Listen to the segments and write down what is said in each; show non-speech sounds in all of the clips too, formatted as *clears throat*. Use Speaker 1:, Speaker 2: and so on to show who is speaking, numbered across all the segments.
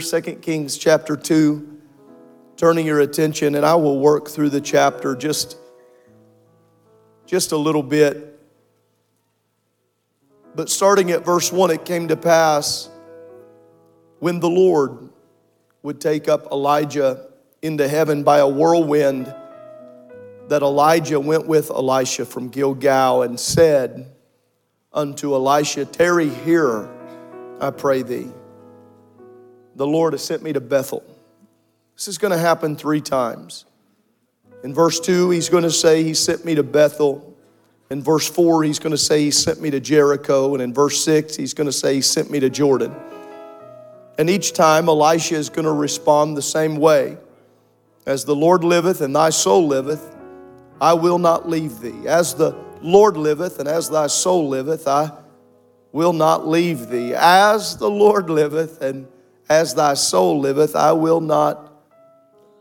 Speaker 1: 2 Kings chapter 2, turning your attention, and I will work through the chapter just, just a little bit. But starting at verse 1, it came to pass when the Lord would take up Elijah into heaven by a whirlwind that Elijah went with Elisha from Gilgal and said unto Elisha, Tarry here, I pray thee the Lord has sent me to Bethel. This is going to happen three times. In verse 2, he's going to say, He sent me to Bethel. In verse 4, he's going to say, He sent me to Jericho. And in verse 6, he's going to say, He sent me to Jordan. And each time, Elisha is going to respond the same way As the Lord liveth and thy soul liveth, I will not leave thee. As the Lord liveth and as thy soul liveth, I will not leave thee. As the Lord liveth and as thy soul liveth, I will not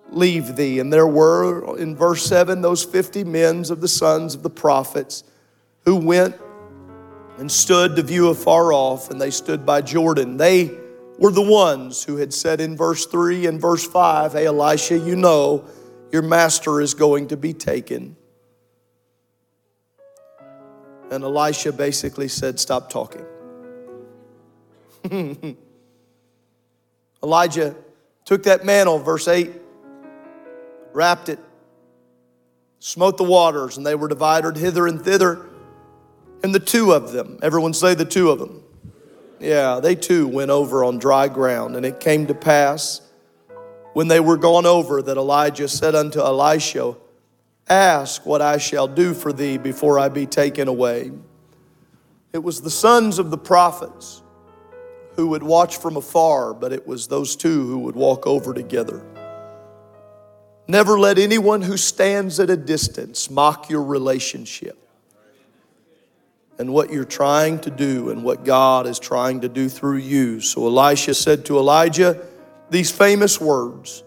Speaker 1: leave thee. And there were, in verse 7, those 50 men of the sons of the prophets who went and stood to view afar off, and they stood by Jordan. They were the ones who had said in verse 3 and verse 5, Hey, Elisha, you know your master is going to be taken. And Elisha basically said, Stop talking. *laughs* Elijah took that mantle, verse 8, wrapped it, smote the waters, and they were divided hither and thither. And the two of them, everyone say the two of them. Yeah, they too went over on dry ground. And it came to pass when they were gone over that Elijah said unto Elisha, Ask what I shall do for thee before I be taken away. It was the sons of the prophets who would watch from afar, but it was those two who would walk over together. Never let anyone who stands at a distance mock your relationship and what you're trying to do and what God is trying to do through you. So Elisha said to Elijah these famous words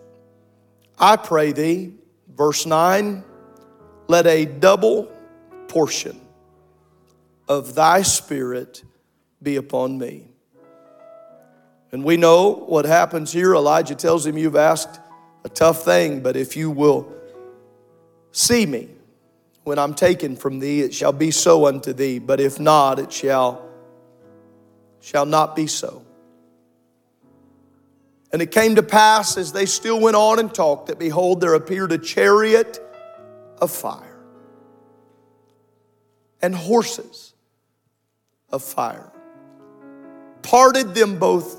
Speaker 1: I pray thee, verse 9, let a double portion of thy spirit be upon me. And we know what happens here. Elijah tells him, You've asked a tough thing, but if you will see me when I'm taken from thee, it shall be so unto thee. But if not, it shall, shall not be so. And it came to pass as they still went on and talked that behold, there appeared a chariot of fire and horses of fire, parted them both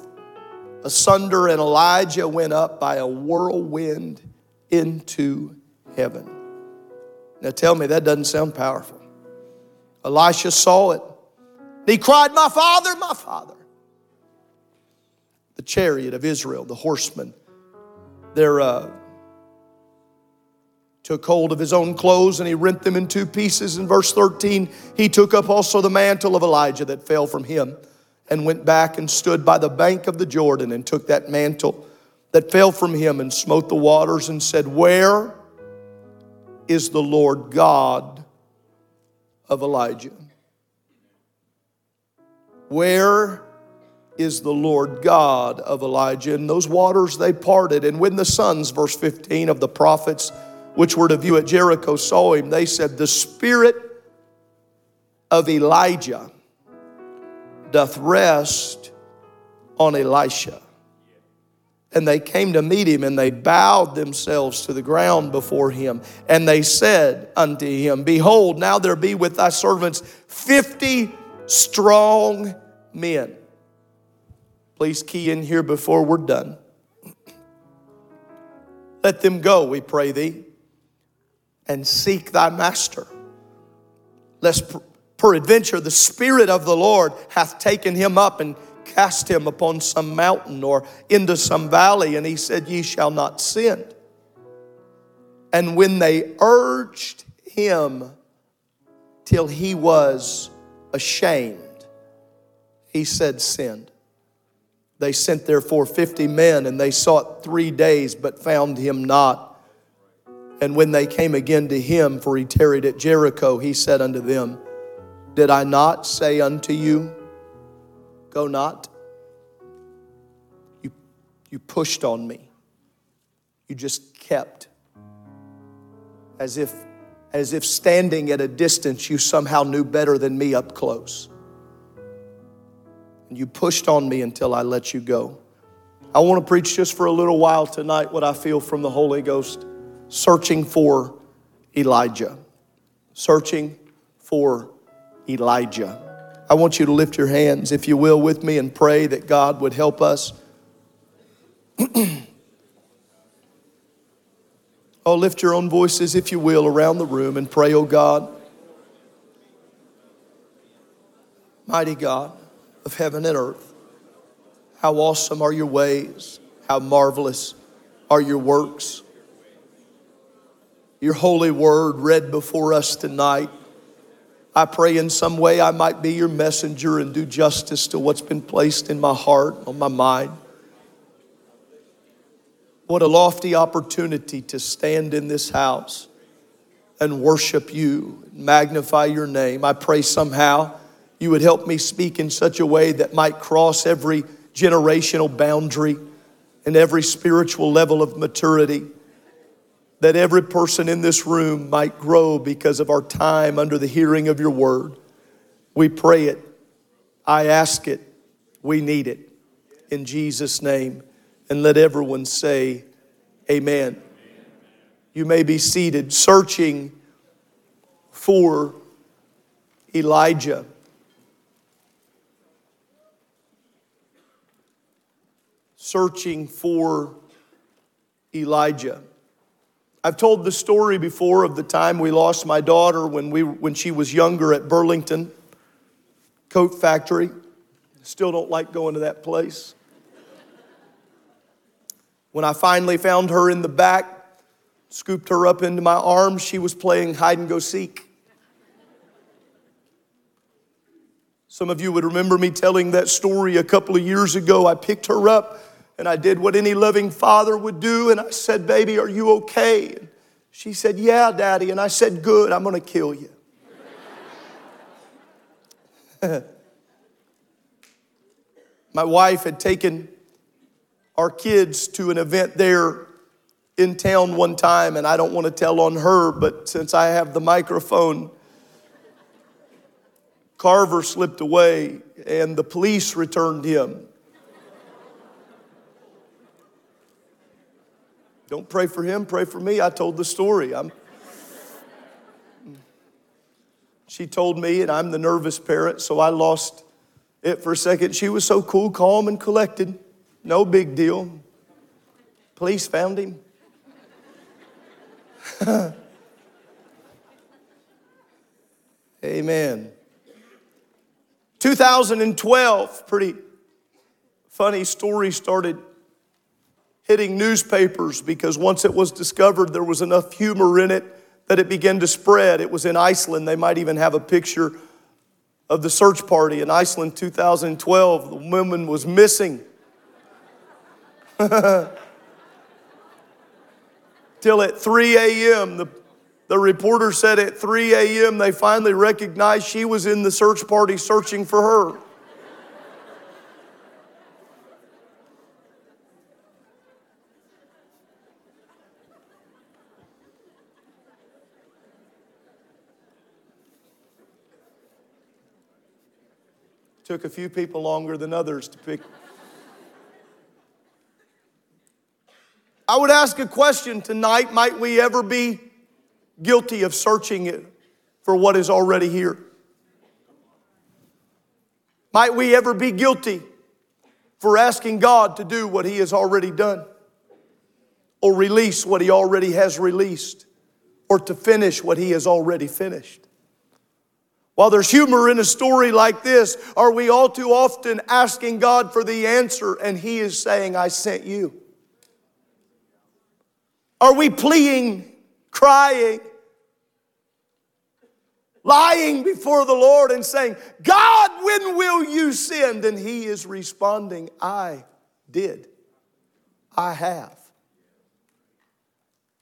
Speaker 1: asunder, and Elijah went up by a whirlwind into heaven. Now tell me, that doesn't sound powerful. Elisha saw it. He cried, My father, my father. The chariot of Israel, the horsemen, they're, uh, took hold of his own clothes and he rent them in two pieces. In verse 13, he took up also the mantle of Elijah that fell from him and went back and stood by the bank of the Jordan and took that mantle that fell from him and smote the waters and said, Where is the Lord God of Elijah? Where is the Lord God of Elijah? And those waters they parted. And when the sons, verse 15, of the prophets which were to view at Jericho saw him, they said, The spirit of Elijah doth rest on Elisha. And they came to meet him, and they bowed themselves to the ground before him. And they said unto him, Behold, now there be with thy servants fifty strong men. Please key in here before we're done. Let them go, we pray thee, and seek thy master, lest peradventure the Spirit of the Lord hath taken him up and cast him upon some mountain or into some valley, and he said, Ye shall not sin. And when they urged him till he was ashamed, he said, Send. They sent therefore fifty men, and they sought three days, but found him not. And when they came again to him, for he tarried at Jericho, he said unto them, Did I not say unto you, Go not? You, you pushed on me. You just kept. As if, as if standing at a distance, you somehow knew better than me up close. And you pushed on me until I let you go. I want to preach just for a little while tonight what I feel from the Holy Ghost searching for Elijah. Searching for Elijah. I want you to lift your hands, if you will, with me and pray that God would help us. *clears throat* oh, lift your own voices, if you will, around the room and pray, oh God. Mighty God of heaven and earth, how awesome are your ways, how marvelous are your works. Your holy word read before us tonight I pray in some way I might be your messenger and do justice to what's been placed in my heart, on my mind. What a lofty opportunity to stand in this house and worship you, magnify your name. I pray somehow you would help me speak in such a way that might cross every generational boundary and every spiritual level of maturity that every person in this room might grow because of our time under the hearing of your word. We pray it. I ask it. We need it. In Jesus' name. And let everyone say, Amen. You may be seated, searching for Elijah. Searching for Elijah. I've told the story before of the time we lost my daughter when, we, when she was younger at Burlington Coat Factory. Still don't like going to that place. When I finally found her in the back, scooped her up into my arms, she was playing hide and go seek. Some of you would remember me telling that story a couple of years ago. I picked her up and I did what any loving father would do. And I said, Baby, are you okay? And she said, Yeah, Daddy. And I said, Good, I'm going to kill you. *laughs* My wife had taken our kids to an event there in town one time, and I don't want to tell on her, but since I have the microphone, Carver slipped away and the police returned him. Don't pray for him, pray for me. I told the story. I'm, she told me, and I'm the nervous parent, so I lost it for a second. She was so cool, calm, and collected. No big deal. Police found him. *laughs* Amen. 2012, pretty funny story started hitting newspapers because once it was discovered, there was enough humor in it that it began to spread. It was in Iceland. They might even have a picture of the search party in Iceland 2012. The woman was missing. *laughs* Till at 3 a.m., the, the reporter said at 3 a.m., they finally recognized she was in the search party searching for her. Took a few people longer than others to pick. I would ask a question tonight might we ever be guilty of searching it for what is already here? Might we ever be guilty for asking God to do what He has already done? Or release what He already has released? Or to finish what He has already finished? While there's humor in a story like this, are we all too often asking God for the answer and He is saying, I sent you? Are we pleading, crying, lying before the Lord and saying, God, when will you send? And He is responding, I did. I have.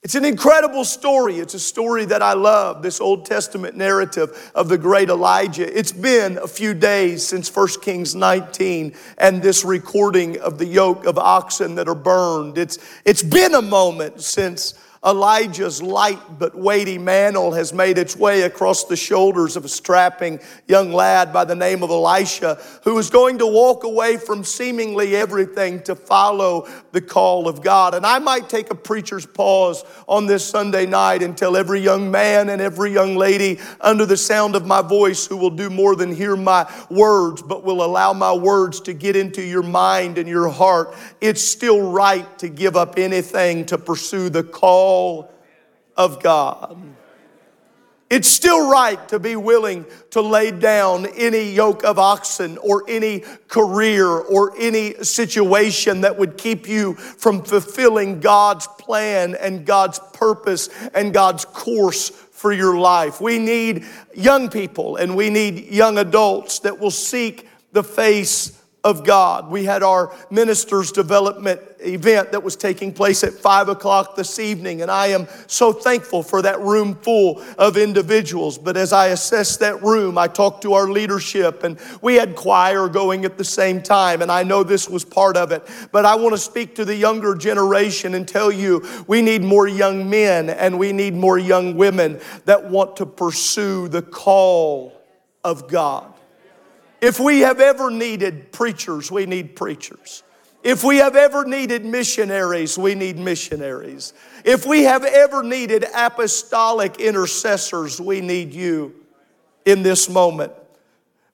Speaker 1: It's an incredible story. It's a story that I love, this Old Testament narrative of the great Elijah. It's been a few days since 1 Kings 19 and this recording of the yoke of oxen that are burned. It's, it's been a moment since Elijah's light but weighty mantle has made its way across the shoulders of a strapping young lad by the name of Elisha, who is going to walk away from seemingly everything to follow the call of God. And I might take a preacher's pause on this Sunday night and tell every young man and every young lady under the sound of my voice who will do more than hear my words, but will allow my words to get into your mind and your heart. It's still right to give up anything to pursue the call call of God. It's still right to be willing to lay down any yoke of oxen or any career or any situation that would keep you from fulfilling God's plan and God's purpose and God's course for your life. We need young people and we need young adults that will seek the face of God. We had our ministers development event that was taking place at five o'clock this evening, and I am so thankful for that room full of individuals. But as I assessed that room, I talked to our leadership, and we had choir going at the same time, and I know this was part of it. But I want to speak to the younger generation and tell you we need more young men and we need more young women that want to pursue the call of God. If we have ever needed preachers, we need preachers. If we have ever needed missionaries, we need missionaries. If we have ever needed apostolic intercessors, we need you in this moment.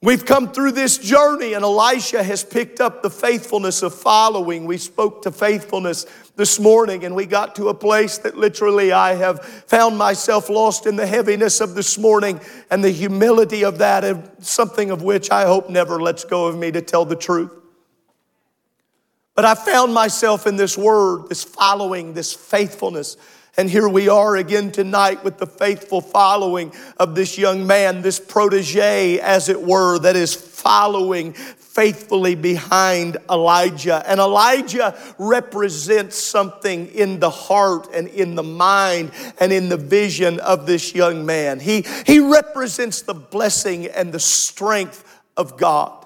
Speaker 1: We've come through this journey, and Elisha has picked up the faithfulness of following. We spoke to faithfulness this morning, and we got to a place that literally I have found myself lost in the heaviness of this morning and the humility of that, something of which I hope never lets go of me to tell the truth. But I found myself in this word, this following, this faithfulness. And here we are again tonight with the faithful following of this young man, this protege, as it were, that is following faithfully behind Elijah. And Elijah represents something in the heart and in the mind and in the vision of this young man. He, he represents the blessing and the strength of God.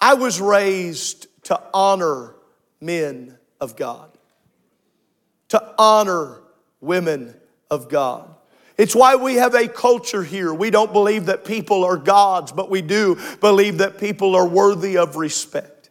Speaker 1: I was raised to honor men of God, to honor women of God. It's why we have a culture here. We don't believe that people are gods, but we do believe that people are worthy of respect.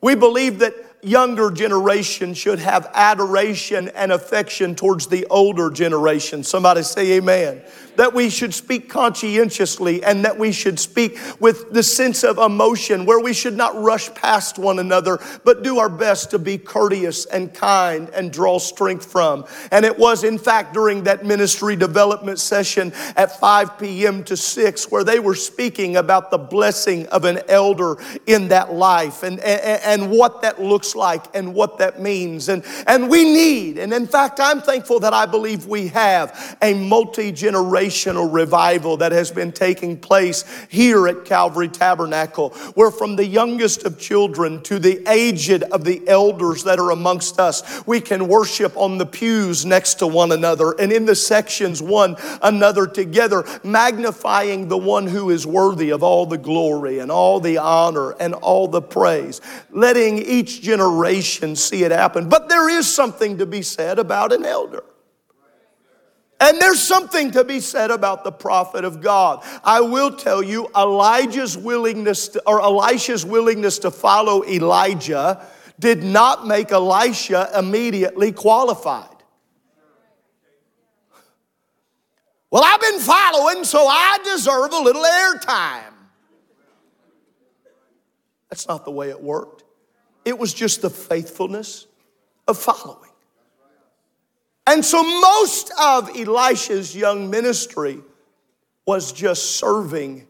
Speaker 1: We believe that younger generation should have adoration and affection towards the older generation. Somebody say amen that we should speak conscientiously and that we should speak with the sense of emotion, where we should not rush past one another, but do our best to be courteous and kind and draw strength from. And it was, in fact, during that ministry development session at 5 p.m. to 6 where they were speaking about the blessing of an elder in that life and, and, and what that looks like and what that means. And, and we need, and in fact, I'm thankful that I believe we have a multi generational revival that has been taking place here at Calvary Tabernacle, where from the youngest of children to the aged of the elders that are amongst us, we can worship on the pews next to one another and in the sections one another together, magnifying the one who is worthy of all the glory and all the honor and all the praise, letting each generation see it happen. But there is something to be said about an elder. And there's something to be said about the prophet of God. I will tell you, Elijah's willingness to, or Elisha's willingness to follow Elijah did not make Elisha immediately qualified. Well, I've been following, so I deserve a little airtime. That's not the way it worked. It was just the faithfulness of following. And so most of Elisha's young ministry was just serving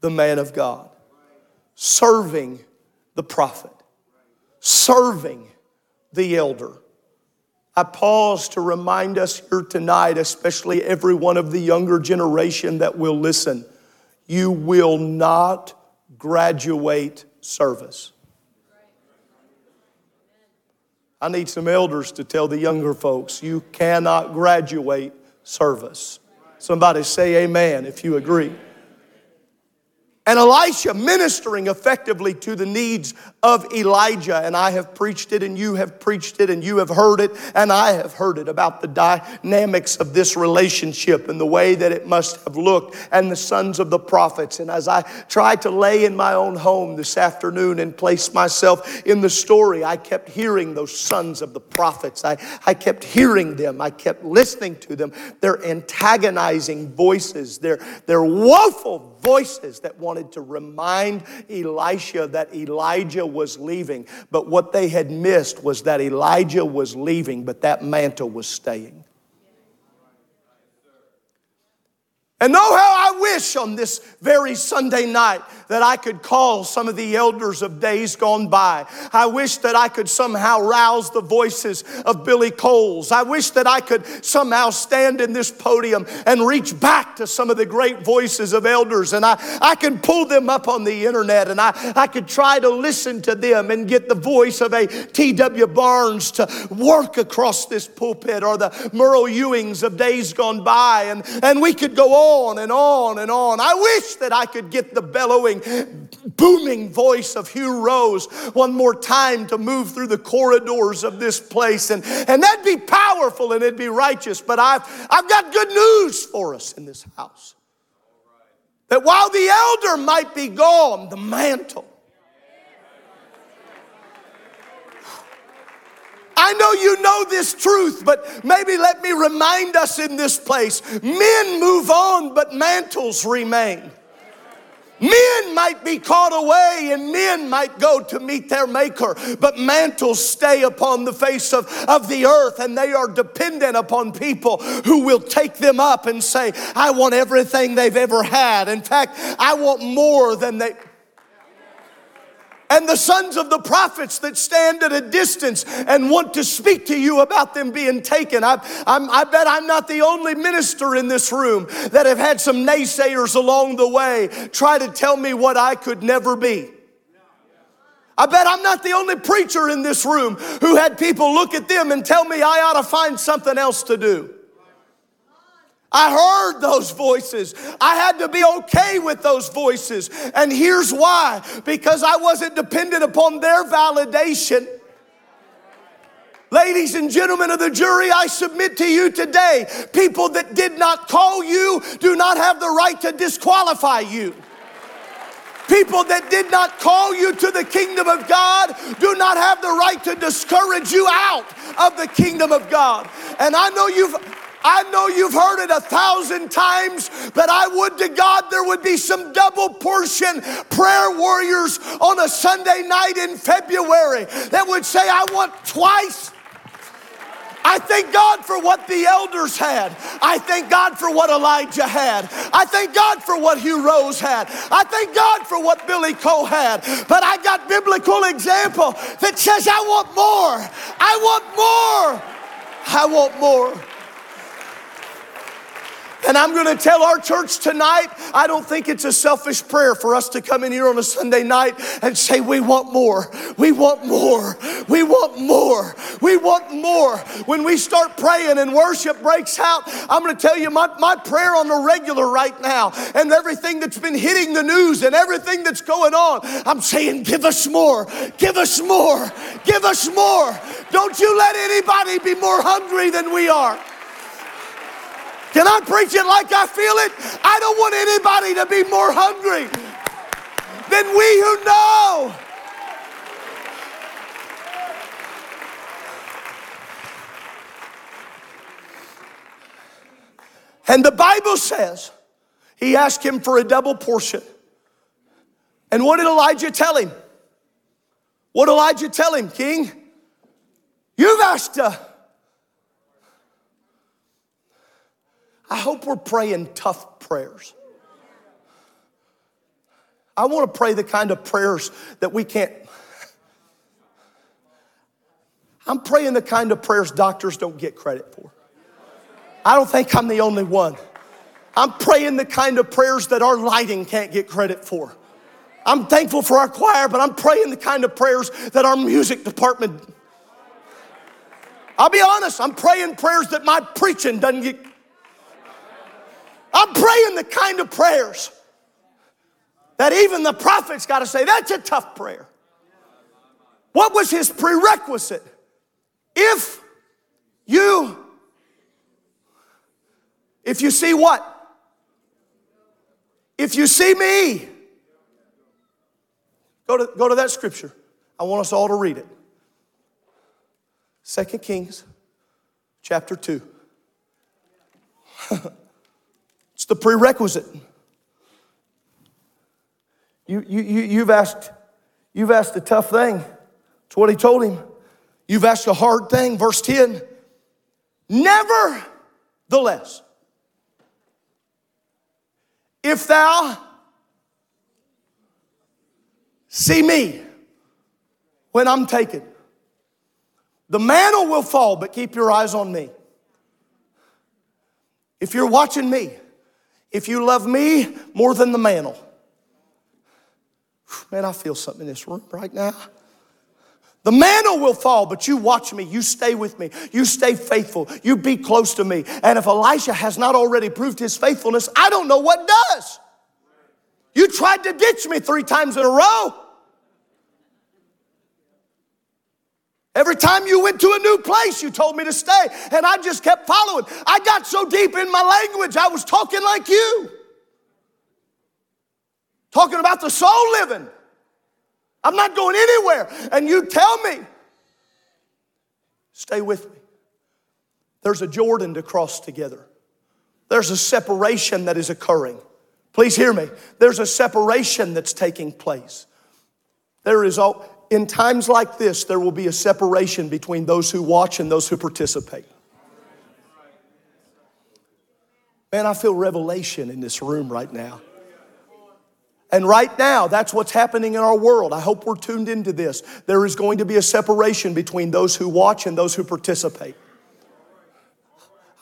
Speaker 1: the man of God, serving the prophet, serving the elder. I pause to remind us here tonight, especially every one of the younger generation that will listen, you will not graduate service. I need some elders to tell the younger folks you cannot graduate service. Somebody say amen if you agree. And Elisha ministering effectively to the needs of Elijah. And I have preached it, and you have preached it, and you have heard it, and I have heard it about the dynamics of this relationship and the way that it must have looked, and the sons of the prophets. And as I tried to lay in my own home this afternoon and place myself in the story, I kept hearing those sons of the prophets. I, I kept hearing them, I kept listening to them. They're antagonizing voices, they're, they're woeful voices that wanted to remind Elisha that Elijah was leaving. But what they had missed was that Elijah was leaving, but that mantle was staying. And know how I wish on this very Sunday night that I could call some of the elders of days gone by. I wish that I could somehow rouse the voices of Billy Coles. I wish that I could somehow stand in this podium and reach back to some of the great voices of elders and I, I can pull them up on the internet and I, I could try to listen to them and get the voice of a T.W. Barnes to work across this pulpit or the Merle Ewings of days gone by and, and we could go on and on and on. I wish that I could get the bellowing, booming voice of Hugh Rose one more time to move through the corridors of this place. And, and that'd be powerful and it'd be righteous. But I've, I've got good news for us in this house. That while the elder might be gone, the mantle I know you know this truth, but maybe let me remind us in this place men move on, but mantles remain. Men might be caught away and men might go to meet their maker, but mantles stay upon the face of, of the earth and they are dependent upon people who will take them up and say, I want everything they've ever had. In fact, I want more than they and the sons of the prophets that stand at a distance and want to speak to you about them being taken. I, I'm, I bet I'm not the only minister in this room that have had some naysayers along the way try to tell me what I could never be. I bet I'm not the only preacher in this room who had people look at them and tell me I ought to find something else to do. I heard those voices. I had to be okay with those voices. And here's why because I wasn't dependent upon their validation. Ladies and gentlemen of the jury, I submit to you today people that did not call you do not have the right to disqualify you. People that did not call you to the kingdom of God do not have the right to discourage you out of the kingdom of God. And I know you've I know you've heard it a thousand times, but I would to God there would be some double portion prayer warriors on a Sunday night in February that would say, I want twice I thank God for what the elders had. I thank God for what Elijah had. I thank God for what Hugh Rose had. I thank God for what Billy Cole had. But I got biblical example that says I want more. I want more. I want more. And I'm going to tell our church tonight, I don't think it's a selfish prayer for us to come in here on a Sunday night and say, We want more. We want more. We want more. We want more. When we start praying and worship breaks out, I'm going to tell you my, my prayer on the regular right now and everything that's been hitting the news and everything that's going on, I'm saying, Give us more. Give us more. Give us more. Don't you let anybody be more hungry than we are. Can I preach it like I feel it? I don't want anybody to be more hungry than we who know. And the Bible says he asked him for a double portion. And what did Elijah tell him? What did Elijah tell him, King? You've asked a I hope we're praying tough prayers. I want to pray the kind of prayers that we can't. I'm praying the kind of prayers doctors don't get credit for. I don't think I'm the only one. I'm praying the kind of prayers that our lighting can't get credit for. I'm thankful for our choir, but I'm praying the kind of prayers that our music department. I'll be honest, I'm praying prayers that my preaching doesn't get. I'm praying the kind of prayers that even the prophets got to say, that's a tough prayer. What was his prerequisite? If you, if you see what? If you see me, go to, go to that scripture. I want us all to read it. Second Kings chapter 2. *laughs* it's the prerequisite. You, you, you, you've, asked, you've asked a tough thing. That's what he told him. You've asked a hard thing. Verse 10 Nevertheless, if thou see me when I'm taken, the mantle will fall, but keep your eyes on me. If you're watching me, if you love me more than the mantle, man, I feel something in this room right now. The mantle will fall, but you watch me. You stay with me. You stay faithful. You be close to me. And if Elisha has not already proved his faithfulness, I don't know what does. You tried to ditch me three times in a row. Every time you went to a new place, you told me to stay, and I just kept following. I got so deep in my language, I was talking like you. Talking about the soul living. I'm not going anywhere. And you tell me, stay with me. There's a Jordan to cross together, there's a separation that is occurring. Please hear me. There's a separation that's taking place. There is all, in times like this, there will be a separation between those who watch and those who participate. Man, I feel revelation in this room right now. And right now, that's what's happening in our world. I hope we're tuned into this. There is going to be a separation between those who watch and those who participate.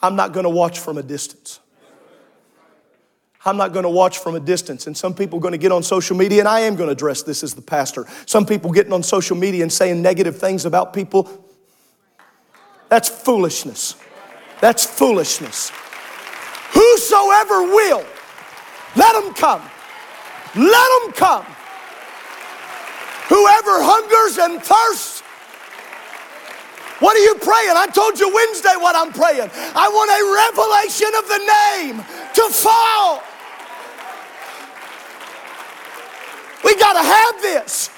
Speaker 1: I'm not going to watch from a distance. I'm not going to watch from a distance. And some people are going to get on social media, and I am going to address this as the pastor. Some people getting on social media and saying negative things about people. That's foolishness. That's foolishness. Whosoever will, let them come. Let them come. Whoever hungers and thirsts, what are you praying? I told you Wednesday what I'm praying. I want a revelation of the name to fall. We got to have this.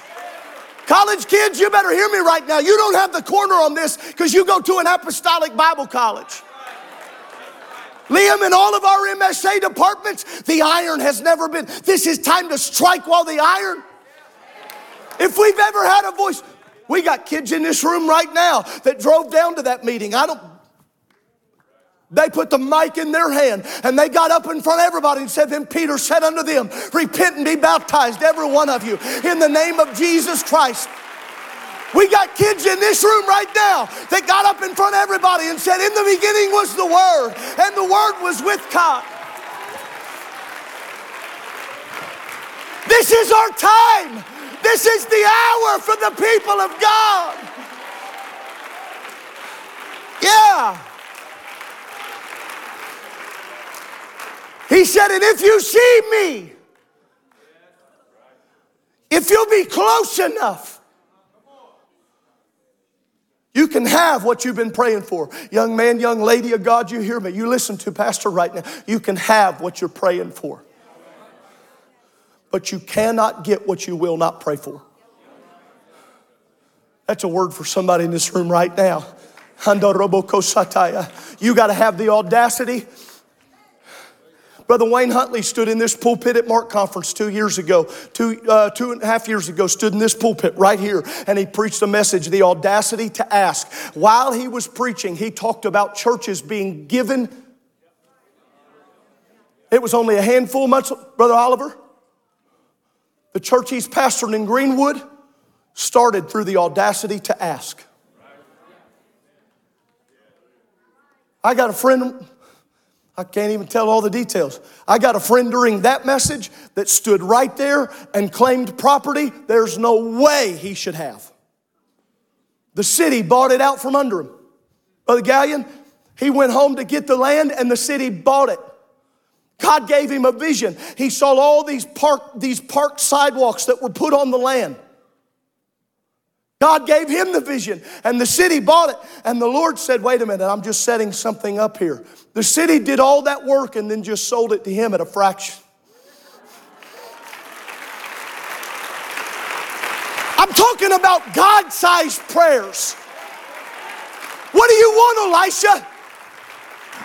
Speaker 1: College kids, you better hear me right now. You don't have the corner on this because you go to an apostolic Bible college. Liam, in all of our MSA departments, the iron has never been. This is time to strike while the iron. If we've ever had a voice, we got kids in this room right now that drove down to that meeting. I don't. They put the mic in their hand and they got up in front of everybody and said, Then Peter said unto them, Repent and be baptized, every one of you, in the name of Jesus Christ. We got kids in this room right now that got up in front of everybody and said, In the beginning was the Word, and the Word was with God. This is our time. This is the hour for the people of God. Yeah. He said, And if you see me, if you'll be close enough, you can have what you've been praying for. Young man, young lady of God, you hear me. You listen to Pastor right now. You can have what you're praying for. But you cannot get what you will not pray for. That's a word for somebody in this room right now. You got to have the audacity Brother Wayne Huntley stood in this pulpit at Mark Conference two years ago, two, uh, two and a half years ago, stood in this pulpit right here, and he preached a message, The Audacity to Ask. While he was preaching, he talked about churches being given It was only a handful months, Brother Oliver. The church he's pastoring in Greenwood started through the audacity to ask. I got a friend, I can't even tell all the details. I got a friend during that message that stood right there and claimed property there's no way he should have. The city bought it out from under him. Brother Gallion, he went home to get the land and the city bought it. God gave him a vision. He saw all these park, these park sidewalks that were put on the land. God gave him the vision and the city bought it. And the Lord said, Wait a minute, I'm just setting something up here. The city did all that work and then just sold it to him at a fraction. I'm talking about God sized prayers. What do you want, Elisha?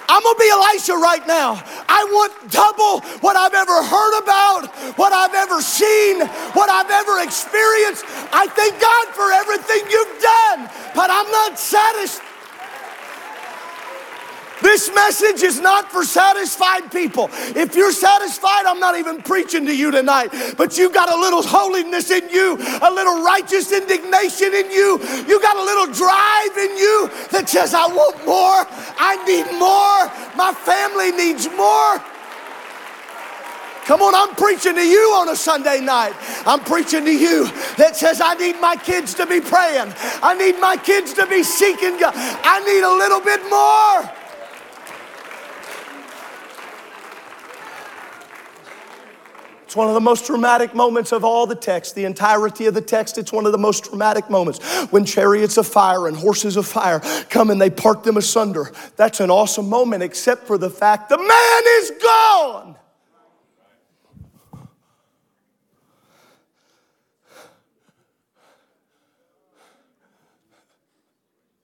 Speaker 1: I'm gonna be Elisha right now. I want double what I've ever heard about, what I've ever seen, what I've ever experienced. I thank God for everything you've done, but I'm not satisfied. This message is not for satisfied people. If you're satisfied, I'm not even preaching to you tonight. But you got a little holiness in you, a little righteous indignation in you. You got a little drive in you that says, I want more. I need more. My family needs more. Come on, I'm preaching to you on a Sunday night. I'm preaching to you that says, I need my kids to be praying. I need my kids to be seeking God. I need a little bit more. It's one of the most dramatic moments of all the text, the entirety of the text. It's one of the most dramatic moments when chariots of fire and horses of fire come and they part them asunder. That's an awesome moment, except for the fact the man is gone.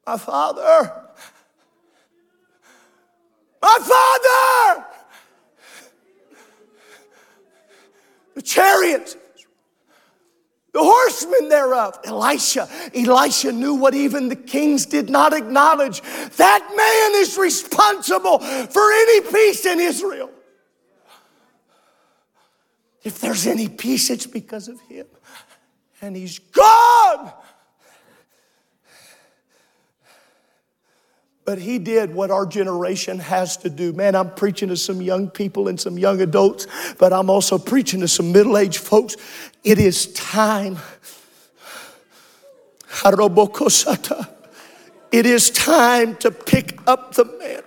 Speaker 1: My father, my father. Chariots, the horsemen thereof. Elisha, Elisha knew what even the kings did not acknowledge. That man is responsible for any peace in Israel. If there's any peace, it's because of him. And he's gone. But he did what our generation has to do. Man, I'm preaching to some young people and some young adults, but I'm also preaching to some middle aged folks. It is time. It is time to pick up the mantle.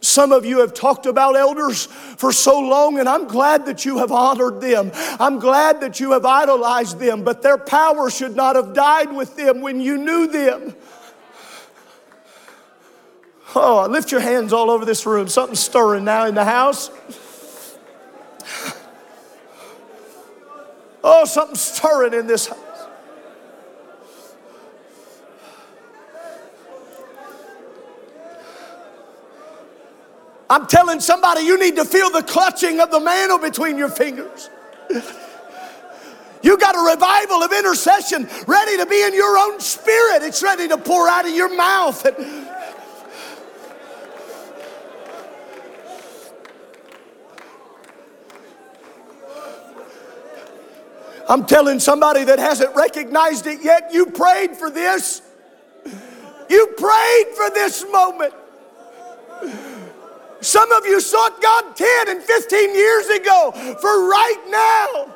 Speaker 1: Some of you have talked about elders for so long, and I'm glad that you have honored them. I'm glad that you have idolized them, but their power should not have died with them when you knew them. Oh, lift your hands all over this room. Something's stirring now in the house. Oh, something's stirring in this house. I'm telling somebody you need to feel the clutching of the mantle between your fingers. You got a revival of intercession ready to be in your own spirit. It's ready to pour out of your mouth. I'm telling somebody that hasn't recognized it yet, you prayed for this. You prayed for this moment. Some of you sought God 10 and 15 years ago for right now.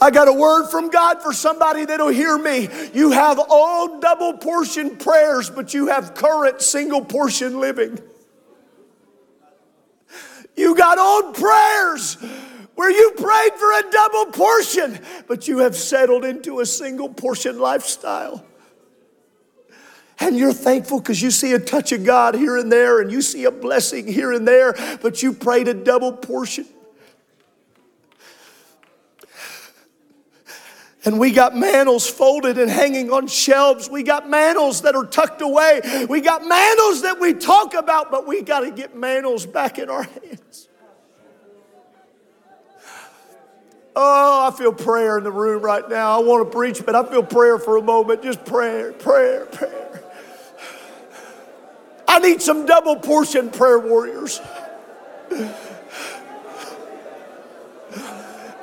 Speaker 1: I got a word from God for somebody that'll hear me. You have old double portion prayers, but you have current single portion living. You got old prayers where you prayed for a double portion, but you have settled into a single portion lifestyle. And you're thankful because you see a touch of God here and there, and you see a blessing here and there, but you prayed a double portion. And we got mantles folded and hanging on shelves. We got mantles that are tucked away. We got mantles that we talk about, but we got to get mantles back in our hands. Oh, I feel prayer in the room right now. I want to preach, but I feel prayer for a moment. Just prayer, prayer, prayer. I need some double portion prayer warriors.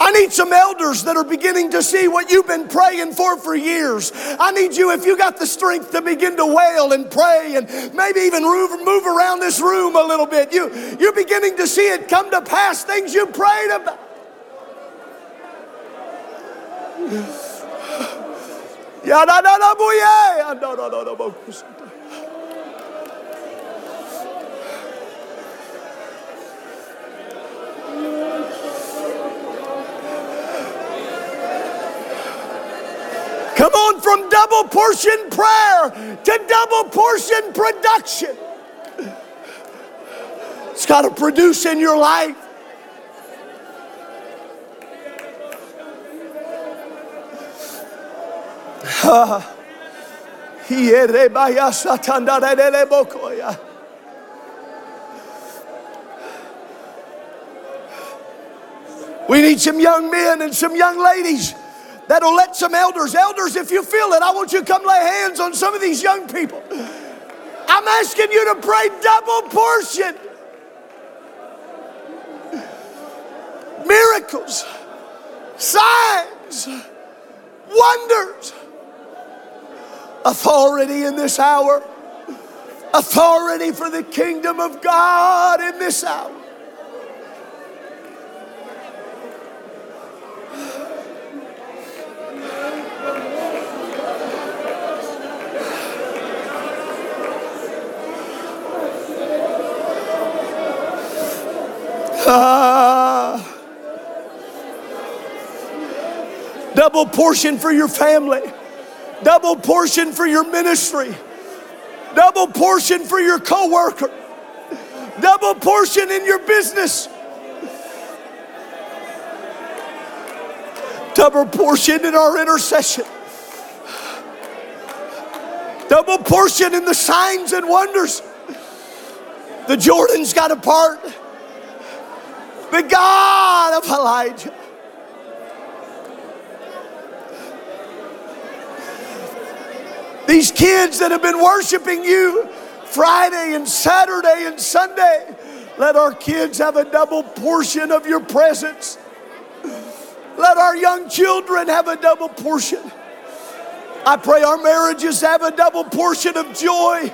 Speaker 1: I need some elders that are beginning to see what you've been praying for for years. I need you, if you got the strength, to begin to wail and pray and maybe even move, around this room a little bit. You, you're beginning to see it come to pass, things you prayed about. Come on from double portion prayer to double portion production. It's got to produce in your life. *laughs* We need some young men and some young ladies that'll let some elders, elders, if you feel it, I want you to come lay hands on some of these young people. I'm asking you to pray double portion. Miracles, signs, wonders, authority in this hour, authority for the kingdom of God in this hour. *laughs* Double portion for your family, double portion for your ministry, double portion for your coworker, double portion in your business. Double portion in our intercession. Double portion in the signs and wonders. The Jordan's got a part the God of Elijah. These kids that have been worshiping you Friday and Saturday and Sunday, let our kids have a double portion of your presence. Let our young children have a double portion. I pray our marriages have a double portion of joy.